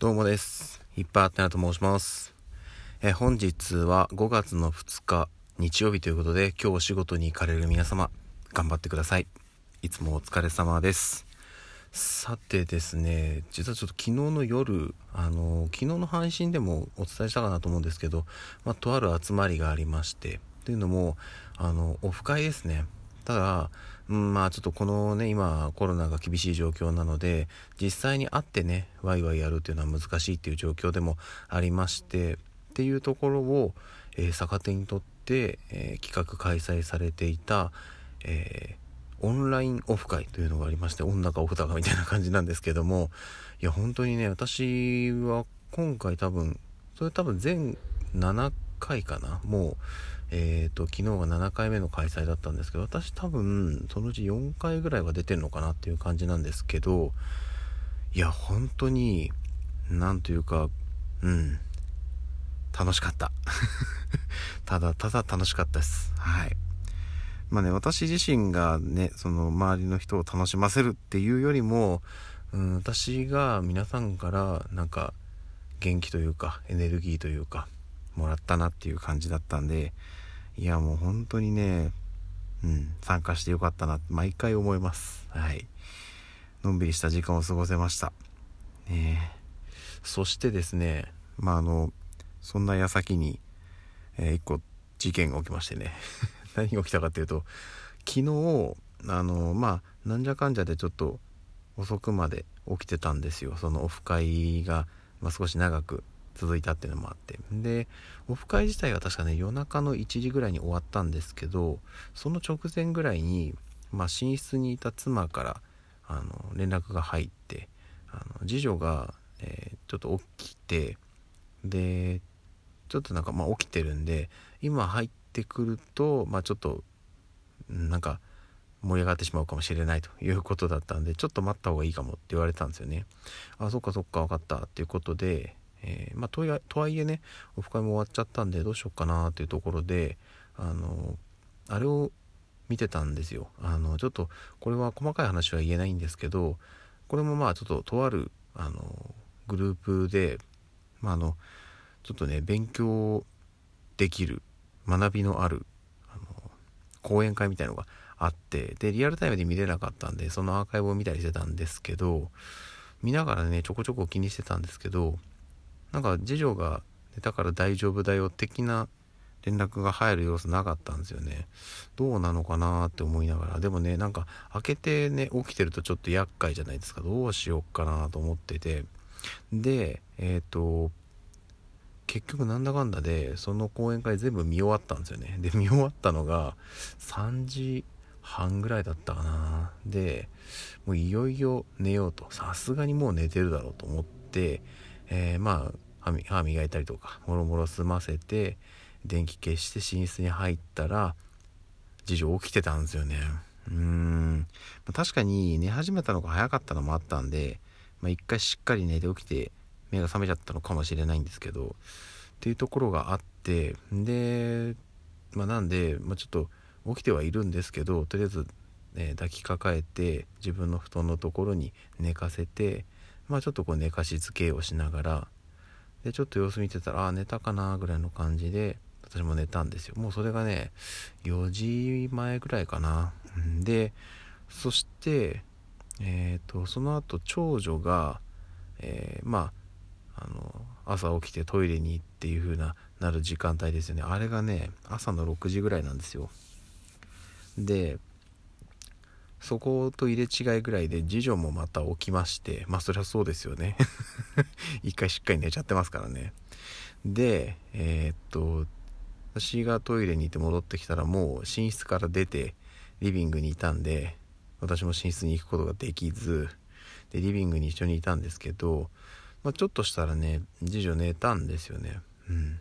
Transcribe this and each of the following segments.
どうもです。いっぱいあってなと申します。え本日は5月の2日日曜日ということで今日お仕事に行かれる皆様頑張ってください。いつもお疲れ様です。さてですね、実はちょっと昨日の夜、あの昨日の配信でもお伝えしたかなと思うんですけど、まあ、とある集まりがありまして、というのも、あの、オフ会ですね。ただ、うん、まあちょっとこのね、今コロナが厳しい状況なので、実際に会ってね、ワイワイやるっていうのは難しいっていう状況でもありまして、っていうところを、えー逆手にとって、えー企画開催されていた、えーオンラインオフ会というのがありまして、女かオフだかみたいな感じなんですけども、いや、本当にね、私は今回多分、それ多分全7回かな、もう、えっ、と、昨日が7回目の開催だったんですけど、私多分、そのうち4回ぐらいは出てるのかなっていう感じなんですけど、いや、本当に、なんというか、うん、楽しかった。ただただ楽しかったです。はい。まあね、私自身がね、その周りの人を楽しませるっていうよりも、うん、私が皆さんからなんか元気というかエネルギーというかもらったなっていう感じだったんで、いやもう本当にね、うん、参加してよかったなって毎回思います。はい。のんびりした時間を過ごせました。ねえそしてですね、まああの、そんな矢先に、えー一個事件が起きましてね。何が起きたかっていうと、昨日、あの、まあ、なんじゃかんじゃでちょっと遅くまで起きてたんですよ。そのオフ会が、まあ、少し長く続いたっていうのもあって。で、オフ会自体は確かね、夜中の1時ぐらいに終わったんですけど、その直前ぐらいに、まあ、寝室にいた妻から、あの、連絡が入って、あの、次女が、えーちょっと起きて、で、ちょっとなんかまあ起きてるんで今入ってくるとまあちょっとなんか盛り上がってしまうかもしれないということだったんでちょっと待った方がいいかもって言われたんですよねあそっかそっか分かったっていうことで、えーまあとはいとはいえねオフ会も終わっちゃったんでどうしようかなっていうところであのあれを見てたんですよ。あのちょっとこれは細かい話は言えないんですけどこれもまあちょっととあるあのグループでまああのちょっとね勉強できる学びのあるあの講演会みたいのがあってでリアルタイムで見れなかったんでそのアーカイブを見たりしてたんですけど見ながらねちょこちょこ気にしてたんですけどなんか次女が寝たから大丈夫だよ的な連絡が入る様子なかったんですよね。どうなのかなって思いながら。でもねなんか開けてね起きてるとちょっと厄介じゃないですか。どうしようかなと思ってて。でえっ、と結局なんだかんだでその講演会全部見終わったんですよね。で見終わったのが3時半ぐらいだったかな。でもういよいよ寝ようと。さすがにもう寝てるだろうと思って、えーまあ歯磨いたりとかもろもろ済ませて電気消して寝室に入ったら次女起きてたんですよね。うん。確かに寝始めたのが早かったのもあったんでまあ、一回しっかり寝て起きて目が覚めちゃったのかもしれないんですけどっていうところがあってでまあなんで、まあ、ちょっと起きてはいるんですけどとりあえず、え抱きかかえて自分の布団のところに寝かせてまあちょっとこう寝かしつけをしながらでちょっと様子見てたらああ寝たかなぐらいの感じで私も寝たんですよ。もうそれがね4時前ぐらいかな。でそしてえー、とその後長女が、えーまああの朝起きてトイレに行っていう風ななる時間帯ですよね。あれがね朝の6時ぐらいなんですよ。でそこと入れ違いぐらいで次女もまた起きましてまあそりゃそうですよね。一回しっかり寝ちゃってますからね。でえーっと私がトイレに行って戻ってきたらもう寝室から出てリビングにいたんで私も寝室に行くことができずでリビングに一緒にいたんですけど、まあ、ちょっとしたらね次女寝たんですよね。うん。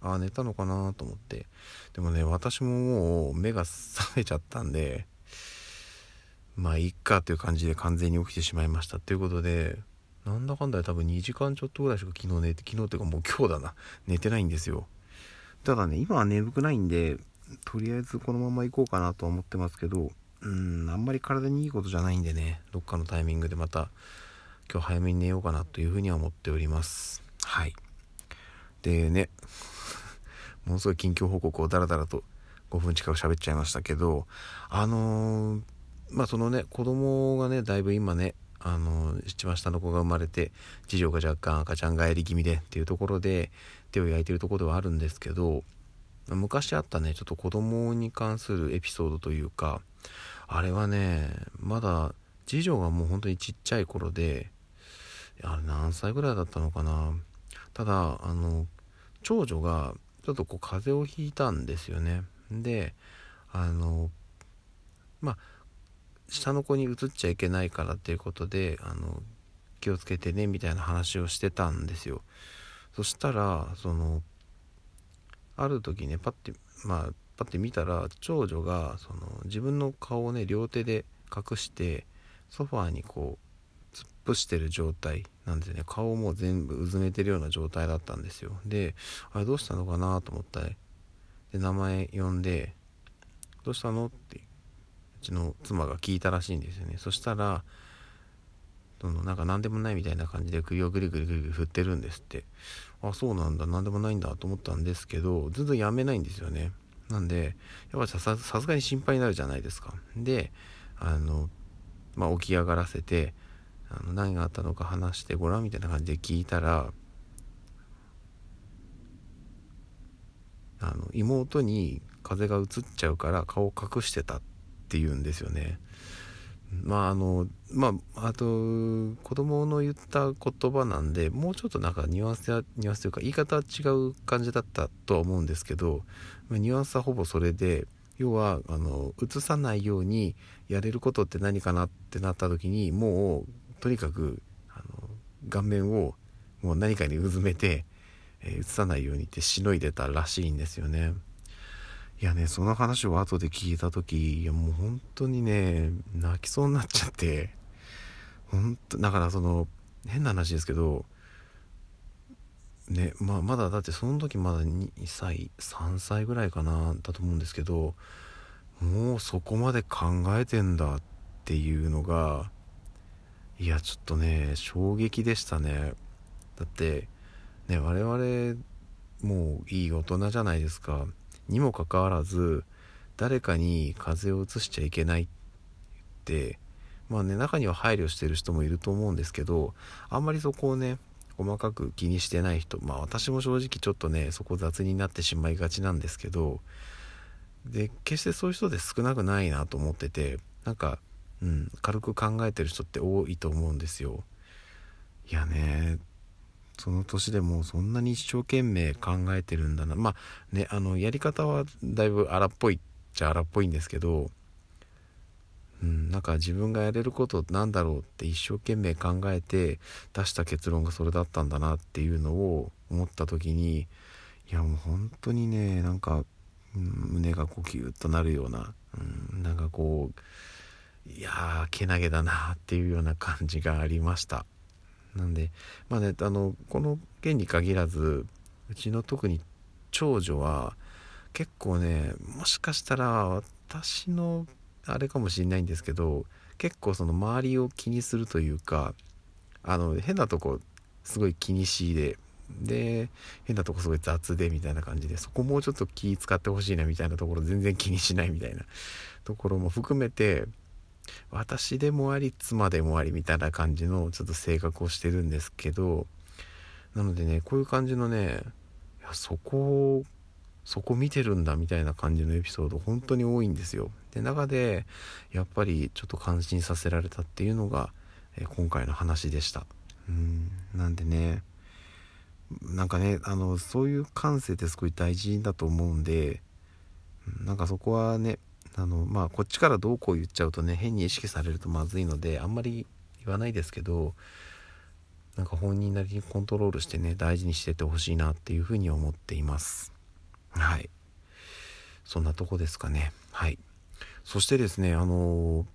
ああ寝たのかなと思って。でもね私ももう目が覚めちゃったんでまあいっかという感じで完全に起きてしまいましたということでなんだかんだで多分2時間ちょっとぐらいしか昨日寝て昨日っていうかもう今日だな。寝てないんですよ。ただね今は眠くないんでとりあえずこのまま行こうかなとは思ってますけどうんあんまり体にいいことじゃないんでねどっかのタイミングでまた今日早めに寝ようかなというふうには思っております。はい。でねものすごい近況報告をダラダラと5分近く喋っちゃいましたけどあのー、まあそのね子供がねだいぶ今ねあの一番下の子が生まれて次女が若干赤ちゃん帰り気味でっていうところで手を焼いてるところではあるんですけど昔あったねちょっと子供に関するエピソードというかあれはねまだ次女がもう本当にちっちゃい頃であれ何歳ぐらいだったのかな。ただあの長女がちょっとこう風邪をひいたんですよね。であのまあ下の子に移っちゃいけないからっていうことであの気をつけてねみたいな話をしてたんですよ。そしたらそのある時ねパッてまあパッて見たら長女がその自分の顔をね両手で隠してソファーにこう突っ伏してる状態なんですね。顔も全部うずめてるような状態だったんですよ。であれどうしたのかなと思ったで名前呼んで「どうしたの?」ってちの妻が聞いたらしいんですよね。そしたらそのなんか何でもないみたいな感じで首をぐりぐりぐりぐり振ってるんですって。あそうなんだ。何でもないんだと思ったんですけど全然やめないんですよね。なんでやっぱささすがに心配になるじゃないですか。であのまあ起き上がらせてあの何があったのか話してごらんみたいな感じで聞いたらあの妹に風邪が移っちゃうから顔を隠してたってって言うんですよね。まああのまああと子供の言った言葉なんでもうちょっとなんかニュアンスやニュアンスというか言い方は違う感じだったとは思うんですけどニュアンスはほぼそれで要はあの映さないようにやれることって何かなってなった時にもうとにかくあの顔面をもう何かにうずめて、えー、映さないようにってしのいでたらしいんですよね。いやね、その話を後で聞いた時、いやもう本当にね、泣きそうになっちゃって、本当だからその、変な話ですけど、ね、まあ、まだだってその時まだ2歳、3歳ぐらいかな、だと思うんですけど、もうそこまで考えてんだっていうのが、いや、ちょっとね、衝撃でしたね。だって、ね、我々、もういい大人じゃないですか。にもかかわらず誰かに風邪をうつしちゃいけないってまあね中には配慮してる人もいると思うんですけどあんまりそこをね細かく気にしてない人まあ私も正直ちょっとねそこ雑になってしまいがちなんですけどで決してそういう人で少なくないなと思っててなんか、うん、軽く考えてる人って多いと思うんですよ。いやねその年でもそんなに一生懸命考えてるんだなまあねあのやり方はだいぶ荒っぽいっちゃ荒っぽいんですけどうん、なんか自分がやれることなんだろうって一生懸命考えて出した結論がそれだったんだなっていうのを思った時にいやもう本当にねなんか、胸がこうキュッとなるような、うん、なんかこういやーけなげだなっていうような感じがありました。なんでまあねあのこの件に限らずうちの特に長女は結構ねもしかしたら私のあれかもしれないんですけど結構その周りを気にするというかあの変なとこすごい気にしいでで変なとこすごい雑でみたいな感じでそこもうちょっと気使ってほしいなみたいなところ全然気にしないみたいなところも含めて私でもあり妻でもありみたいな感じのちょっと性格をしてるんですけどなのでねこういう感じのねいやそこをそこ見てるんだみたいな感じのエピソード本当に多いんですよ。で中でやっぱりちょっと感心させられたっていうのが、え今回の話でした。うんなんでねなんかねあのそういう感性ってすごい大事だと思うんでなんかそこはねあのまあこっちからどうこう言っちゃうとね変に意識されるとまずいのであんまり言わないですけどなんか本人なりにコントロールしてね大事にしててほしいなっていうふうに思っています。はい。そんなとこですかね。はい。そしてですねあのー、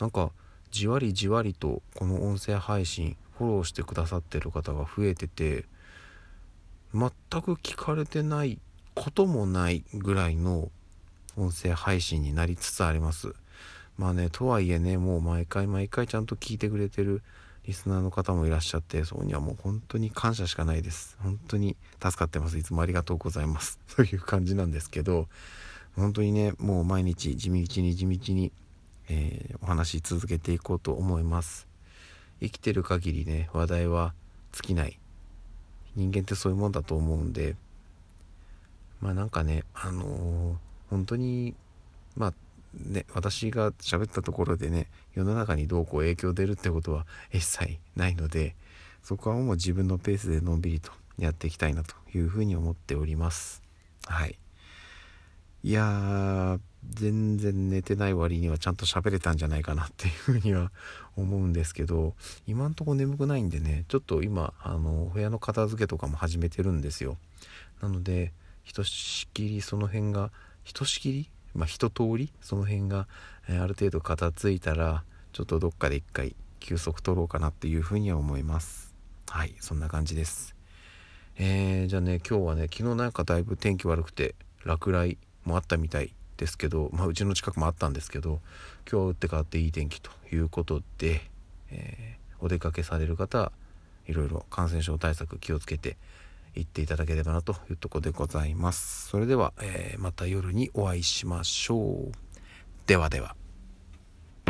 なんかじわりじわりとこの音声配信フォローしてくださってる方が増えてて全く聞かれてないこともないぐらいの音声配信になりつつあります。まあね、とはいえね、もう毎回毎回ちゃんと聞いてくれてるリスナーの方もいらっしゃってそうにはもう本当に感謝しかないです。本当に助かってます。いつもありがとうございます。という感じなんですけど本当にねもう毎日地道に地道に、えー、お話し続けていこうと思います。生きてる限りね話題は尽きない。人間ってそういうもんだと思うんでまあなんかねあのー、本当にまあね私が喋ったところでね世の中にどうこう影響出るってことは一切ないのでそこはもう自分のペースでのんびりとやっていきたいなというふうに思っております。はい。いやー全然寝てない割にはちゃんと喋れたんじゃないかなっていうふうには思うんですけど今んとこ眠くないんでねちょっと今あのお部屋の片付けとかも始めてるんですよ。なのでひとしきりその辺がひとしきり？まあ一通り？その辺が、ある程度片付いたらちょっとどっかで一回休息取ろうかなっていうふうには思います。はいそんな感じです。えー、じゃあね今日はね昨日なんかだいぶ天気悪くて落雷もあったみたいですけど、まあ、うちの近くもあったんですけど今日は打って変わっていい天気ということで、えー、お出かけされる方はいろいろ感染症対策気をつけて行っていただければなというとこでございます。それでは、えー、また夜にお会いしましょう。ではでは。